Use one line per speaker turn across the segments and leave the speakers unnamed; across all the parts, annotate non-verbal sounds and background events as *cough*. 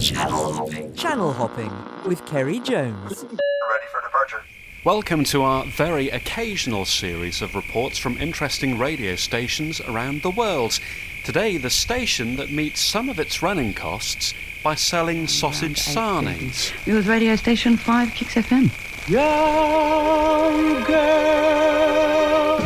Channel hopping. Channel hopping with Keri Jones.
Ready for departure.
Welcome to our very occasional series of reports from interesting radio stations around the world. Today, the station that meets some of its running costs by selling sausage sarnies.
You're with radio station 5 KIX FM.
Young girl.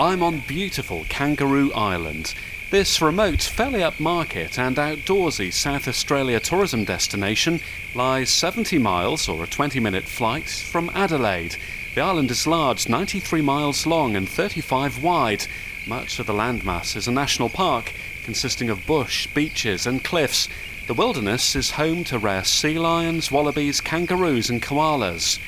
I'm on beautiful Kangaroo Island. This remote, fairly upmarket and outdoorsy South Australia tourism destination lies 70 miles or a 20 minute flight from Adelaide. The island is large, 93 miles long and 35 wide. Much of the landmass is a national park consisting of bush, beaches, and cliffs. The wilderness is home to rare sea lions, wallabies, kangaroos, and koalas.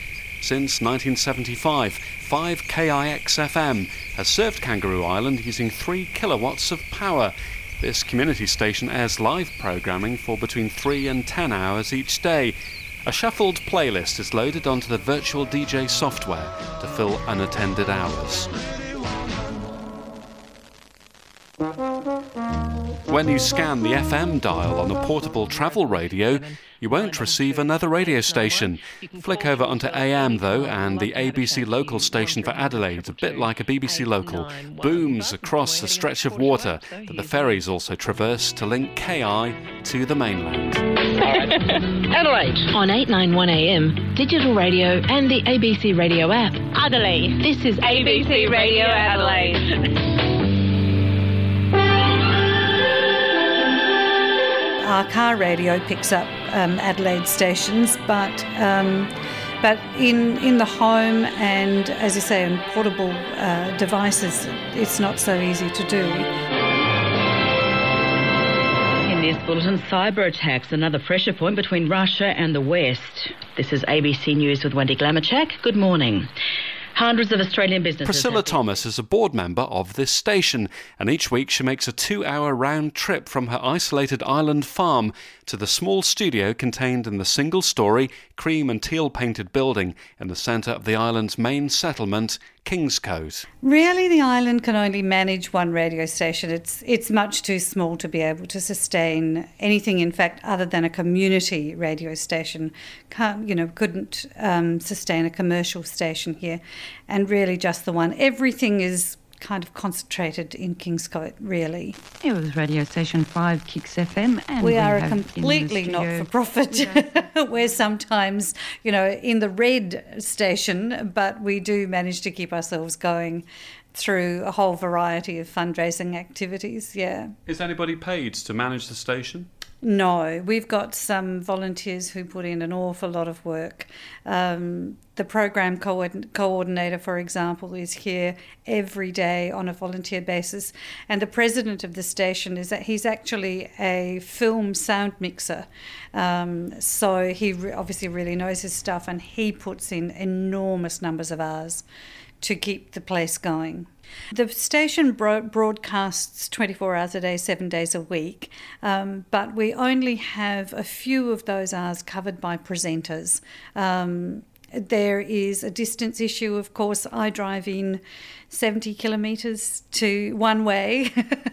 Since 1975, 5 KIXFM has served Kangaroo Island using 3 kilowatts of power. This community station airs live programming for between 3 and 10 hours each day. A shuffled playlist is loaded onto the virtual DJ software to fill unattended hours. When you scan the FM dial on a portable travel radio, you won't receive another radio station. Flick over onto AM though, and the ABC local station for Adelaide, a bit like a BBC local, booms across a stretch of water that the ferries also traverse to link KI to the mainland. *laughs*
Adelaide.
On 891 AM, digital radio, and the ABC radio app.
Adelaide.
This is
ABC Radio Adelaide. *laughs*
Our car radio picks up um, Adelaide stations, but um, but in in the home and as you say in portable uh, devices, it's not so easy to do.
In this bulletin, cyber attacks, another pressure point between Russia and the West. This is ABC News with Wendy Glamachak. Good morning. Hundreds of Australian businesses.
Priscilla Thomas is a board member of this station, and each week she makes a two hour round trip from her isolated island farm to the small studio contained in the single story, cream and teal painted building in the centre of the island's main settlement, Kingscote.
Really, the island can only manage one radio station. It's it's much too small to be able to sustain anything. In fact, other than a community radio station, can't you know couldn't um, sustain a commercial station here, and really just the one. Everything is kind of concentrated in Kingscote, really.
It was radio station 5 KIX FM. And
we are a
have in the
completely not for profit. *laughs* We're sometimes, you know, in the red station, but we do manage to keep ourselves going through a whole variety of fundraising activities. Yeah.
Is anybody paid to manage the station?
No, we've got some volunteers who put in an awful lot of work. Um, the program coord- coordinator, for example, is here every day on a volunteer basis, and the president of the station is that he's actually a film sound mixer. Um, so he re- obviously really knows his stuff, and he puts in enormous numbers of hours to keep the place going. The station bro- broadcasts 24 hours a day, seven days a week, um, but we only have a few of those hours covered by presenters. Um, there is a distance issue, of course. I drive in 70 kilometres to one way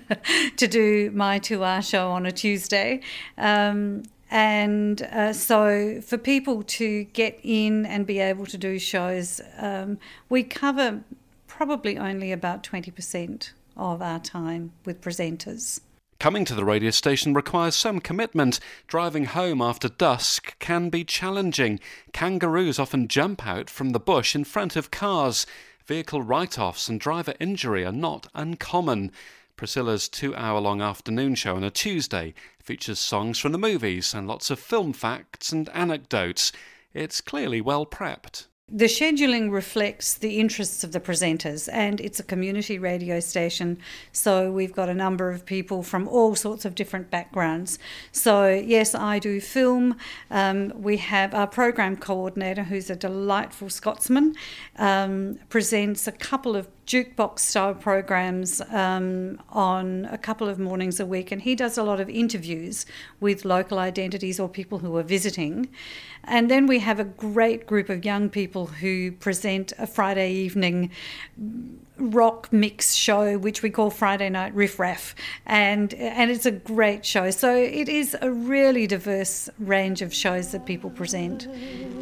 *laughs* to do my two hour show on a Tuesday. Um, and uh, so, for people to get in and be able to do shows, um, we cover probably only about 20% of our time with presenters.
Coming to the radio station requires some commitment. Driving home after dusk can be challenging. Kangaroos often jump out from the bush in front of cars. Vehicle write offs and driver injury are not uncommon. Priscilla's two hour long afternoon show on a Tuesday features songs from the movies and lots of film facts and anecdotes. It's clearly well prepped.
The scheduling reflects the interests of the presenters, and it's a community radio station, so we've got a number of people from all sorts of different backgrounds. So, yes, I do film. Um, we have our program coordinator, who's a delightful Scotsman, um, presents a couple of jukebox style programs um, on a couple of mornings a week, and he does a lot of interviews with local identities or people who are visiting. And then we have a great group of young people who present a Friday evening rock mix show, which we call Friday Night Riff Raff, and and it's a great show. So it is a really diverse range of shows that people present,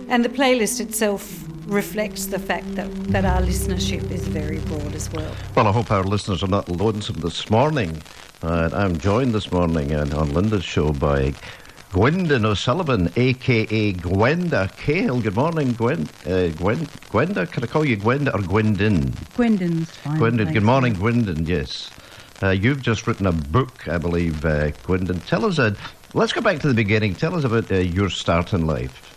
and the playlist itself reflects the fact that that our listenership is very broad as well.
Well, I hope our listeners are not lonesome this morning. Uh, I'm joined this morning on Linda's show by Gwendon O'Sullivan, aka Gwenda Cahill. Good morning, Gwen. Uh, Gwen, Gwenda, can I call you Gwenda or Gwendon?
Gwendon's fine.
Gwendon. Good morning, Gwendon. Yes, uh, you've just written a book, I believe, uh, Gwendon. Tell us. Uh, let's go back to the beginning. Tell us about uh, your start in life.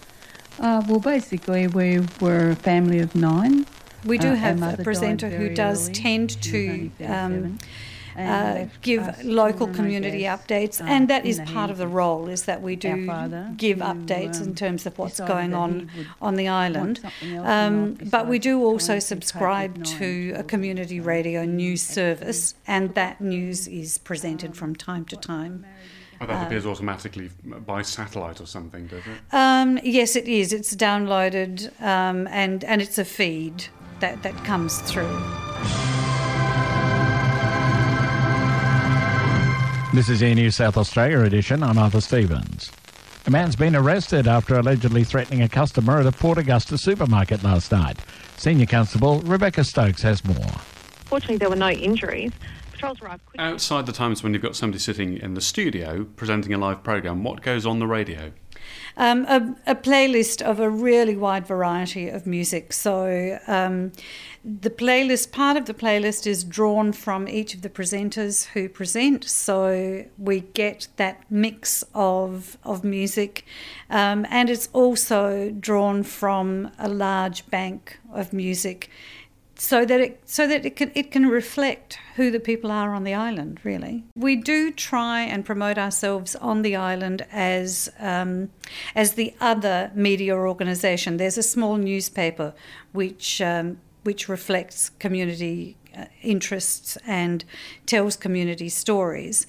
Uh, well, basically, we were a family of nine.
We do
Uh,
have a presenter who does
early.
tend
She was only
to um,
and
uh, give local community updates,
uh,
and that
in
is
the
part of the role. Is that we do
father,
give
who,
updates in
um,
terms of what's going on on the island.
something else in
Um, but we do also subscribe to a community radio news service, and that news is presented from time to time.
Oh,
Uh,
that appears automatically by satellite or something, does it?
Um, yes, it is. It's downloaded, um, and and it's a feed that that comes through.
This is News South Australia edition. I'm Arthur Stevens. A man's been arrested after allegedly threatening a customer at a Port Augusta supermarket last night. Senior Constable Rebecca Stokes has more.
Fortunately, there were no injuries. Patrols arrived quickly.
Outside the times when you've got somebody sitting in the studio presenting a live program, what goes on the radio?
Um, a, a playlist of a really wide variety of music. So um, the playlist, part of the playlist is drawn from each of the presenters who present. So we get that mix of of music, um, and it's also drawn from a large bank of music. So that it so that it can it can reflect who the people are on the island. Really, we do try and promote ourselves on the island as um, as the other media organisation. There's a small newspaper which um, which reflects community uh, interests and tells community stories.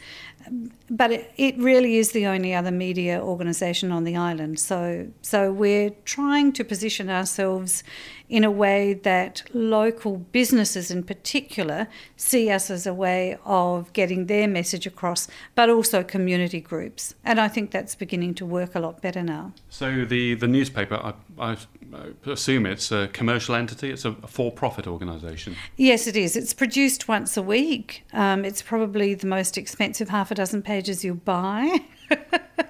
But it, it really is the only other media organisation on the island. So so we're trying to position ourselves in a way that local businesses in particular see us as a way of getting their message across, but also community groups. And I think that's beginning to work a lot better now.
So the, the newspaper, I, I assume it's a commercial entity, it's a for-profit organisation.
Yes, it is. It's produced once a week. Um, it's probably the most expensive half a dozen pages you'll buy. *laughs*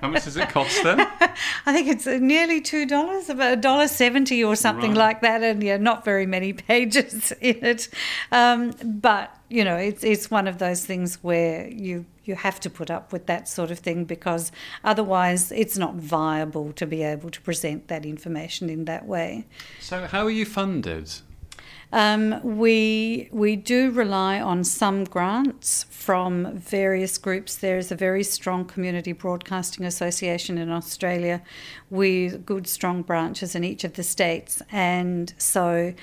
How much does it cost then? *laughs*
I think it's uh, nearly two dollars, about a dollar seventy or something
Right.
like that, and yeah, not very many *laughs* pages in it. Um, but you know, it's it's one of those things where you you have to put up with that sort of thing because otherwise it's not viable to be able to present that information in that way.
So how are you funded?
Um, we we do rely on some grants from various groups. There is a very strong community broadcasting association in Australia, with good strong branches in each of the states, and so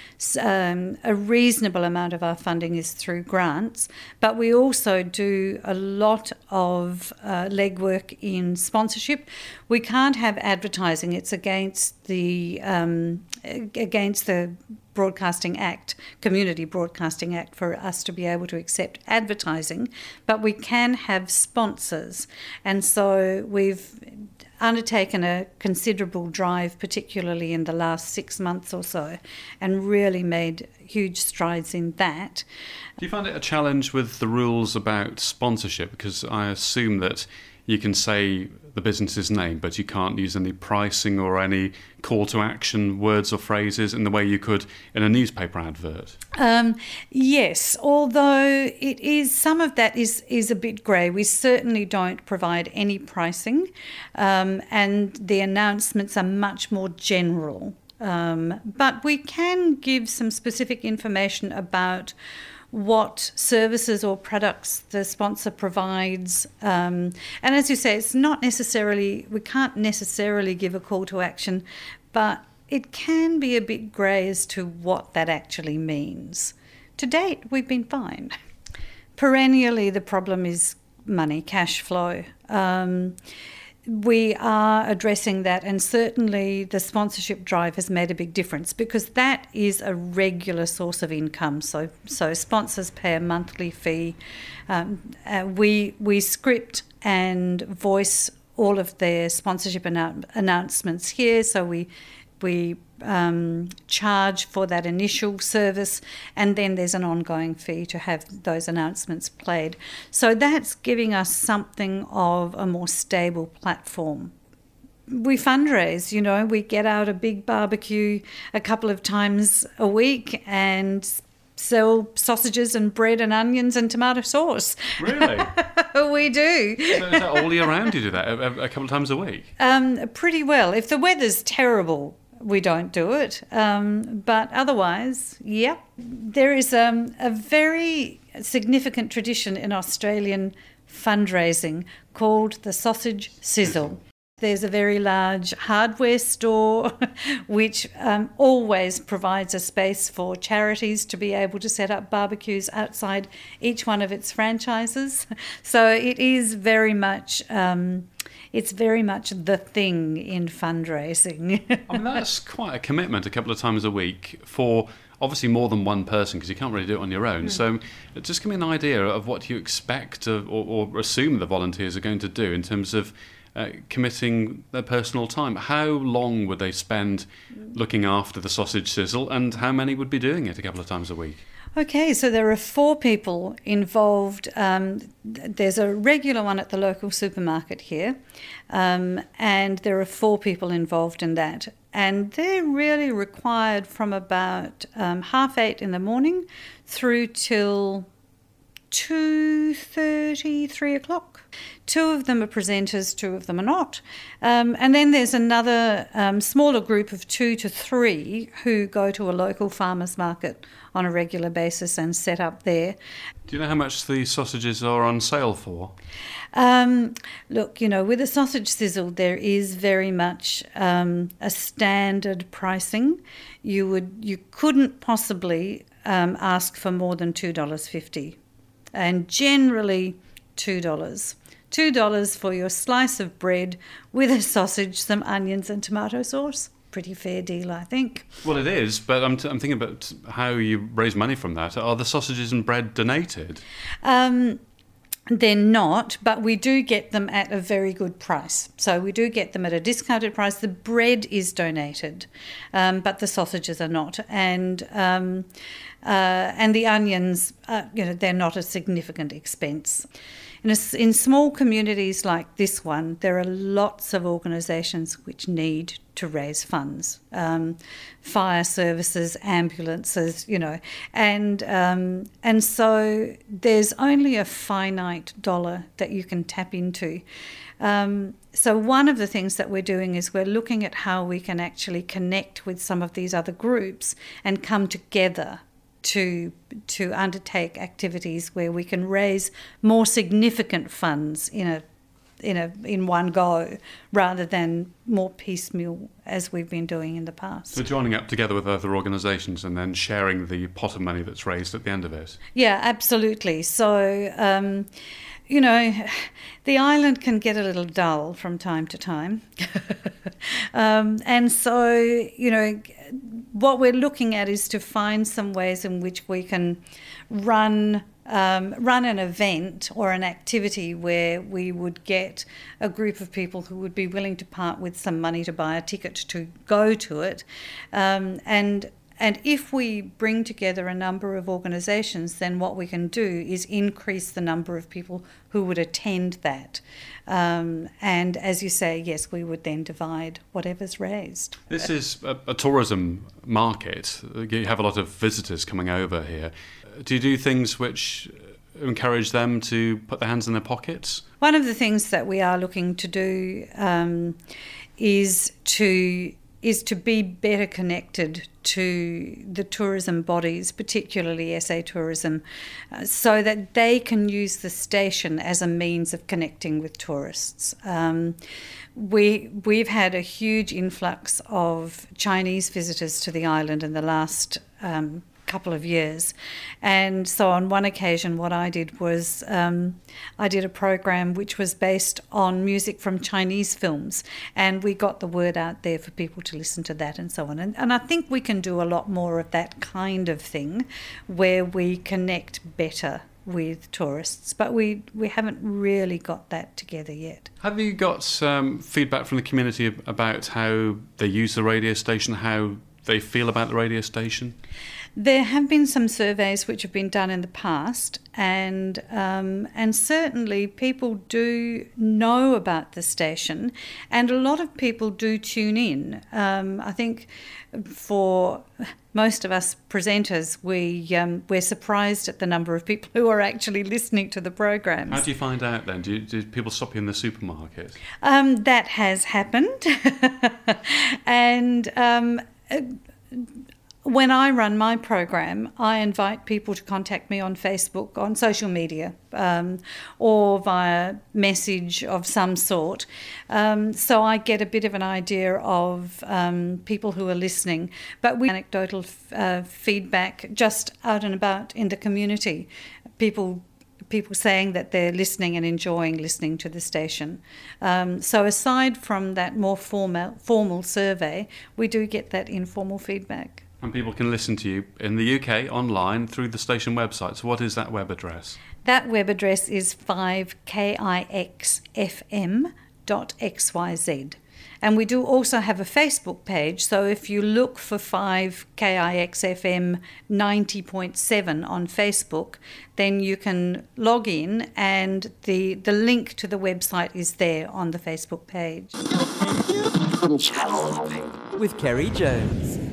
um, a reasonable amount of our funding is through grants. But we also do a lot of uh, legwork in sponsorship. We can't have advertising; it's against the um, against the Broadcasting Act, Community Broadcasting Act, for us to be able to accept advertising, but we can have sponsors. And so we've undertaken a considerable drive, particularly in the last six months or so, and really made huge strides in that.
Do you find it a challenge with the rules about sponsorship? Because I assume that you can say the business's name, but you can't use any pricing or any call to action words or phrases in the way you could in a newspaper advert.
Um, yes, although it is some of that is is a bit grey. We certainly don't provide any pricing, um, and the announcements are much more general. Um, but we can give some specific information about what services or products the sponsor provides. Um, and as you say, it's not necessarily, we can't necessarily give a call to action, but it can be a bit grey as to what that actually means. to date, we've been fine. Perennially, the problem is money, cash flow. Um, we are addressing that, and certainly the sponsorship drive has made a big difference because that is a regular source of income. So, so sponsors pay a monthly fee. Um, uh, we we script and voice all of their sponsorship annou- announcements here. So we we um, charge for that initial service, and then there's an ongoing fee to have those announcements played. So that's giving us something of a more stable platform. We fundraise, you know, we get out a big barbecue a couple of times a week and sell sausages and bread and onions and tomato sauce.
Really? *laughs*
we do.
So is that all year round you do that, a, a couple of times a week?
Um, pretty well. If the weather's terrible, we don't do it. Um, but otherwise, yep. There is um, a very significant tradition in Australian fundraising called the sausage sizzle. There's a very large hardware store *laughs* which um, always provides a space for charities to be able to set up barbecues outside each one of its franchises. *laughs* So it is very much. Um, it's very much the thing in fundraising.
I mean, that's *laughs* quite a commitment a couple of times a week for obviously more than one person because you can't really do it on your own.
Mm.
So just give me an idea of what you expect of, or, or assume the volunteers are going to do in terms of uh, committing their personal time. How long would they spend looking after the sausage sizzle, and how many would be doing it a couple of times a week?
Okay, so there are four people involved. Um, there's a regular one at the local supermarket here, um, and there are four people involved in that. And they're really required from about um, half eight in the morning through till two thirty, three o'clock. Two of them are presenters, two of them are not. Um, and then there's another um, smaller group of two to three who go to a local farmers market on a regular basis and set up there.
Do you know how much the sausages are on sale for?
Um, look, you know, with a sausage sizzle, there is very much um, a standard pricing. You would, you couldn't possibly um, ask for more than two dollars fifty, and generally two dollars. Two dollars for your slice of bread with a sausage, some onions, and tomato sauce. Pretty fair deal, I think.
Well, it is, but I'm, t- I'm thinking about how you raise money from that. Are the sausages and bread donated?
Um, they're not, but we do get them at a very good price. So we do get them at a discounted price. The bread is donated, um, but the sausages are not, and um, uh, and the onions, uh, you know, they're not a significant expense. In, a, in small communities like this one, there are lots of organisations which need to raise funds, um, fire services, ambulances, you know, and um, and so there's only a finite dollar that you can tap into. Um, so one of the things that we're doing is we're looking at how we can actually connect with some of these other groups and come together to to undertake activities where we can raise more significant funds in a in a in one go rather than more piecemeal as we've been doing in the past.
So joining up together with other organisations and then sharing the pot of money that's raised at the end of it.
Yeah, absolutely. So. Um, you know, the island can get a little dull from time to time. *laughs* um, and so, you know, what we're looking at is to find some ways in which we can run um, run an event or an activity where we would get a group of people who would be willing to part with some money to buy a ticket to go to it, um, and and if we bring together a number of organisations, then what we can do is increase the number of people who would attend that. Um, and as you say, yes, we would then divide whatever's raised.
This is a, a, tourism market. You have a lot of visitors coming over here. Do you do things which encourage them to put their hands in their pockets?
One of the things that we are looking to do um, is to is to be better connected to the tourism bodies, particularly SA Tourism, uh, so that they can use the station as a means of connecting with tourists. Um, we we've had a huge influx of Chinese visitors to the island in the last um, couple of years. And so on one occasion, what I did was um, I did a program which was based on music from Chinese films, and we got the word out there for people to listen to that and so on. And, and I think we can do a lot more of that kind of thing where we connect better with tourists, but we, we haven't really got that together yet.
Have you got um, feedback from the community about how they use the radio station, how they feel about the radio station?
There have been some surveys which have been done in the past, and um, and certainly people do know about the station, and a lot of people do tune in. Um, I think for most of us presenters, we um, we're surprised at the number of people who are actually listening to the programs.
How do you find out then? Do, you, do people stop you in the supermarket?
Um, that has happened, *laughs* and um, when I run my program, I invite people to contact me on Facebook, on social media, um, or via message of some sort. Um, so I get a bit of an idea of um, people who are listening. But we anecdotal uh, feedback just out and about in the community. People people saying that they're listening and enjoying listening to the station. Um, so aside from that more formal formal survey, we do get that informal feedback.
And people can listen to you in the UK online through the station website. So, what is that web address?
That web address is 5kixfm.xyz. And we do also have a Facebook page. So if you look for 5KIXFM 90.7 on Facebook, then you can log in and the, the link to the website is there on the Facebook page.
With Keri Jones.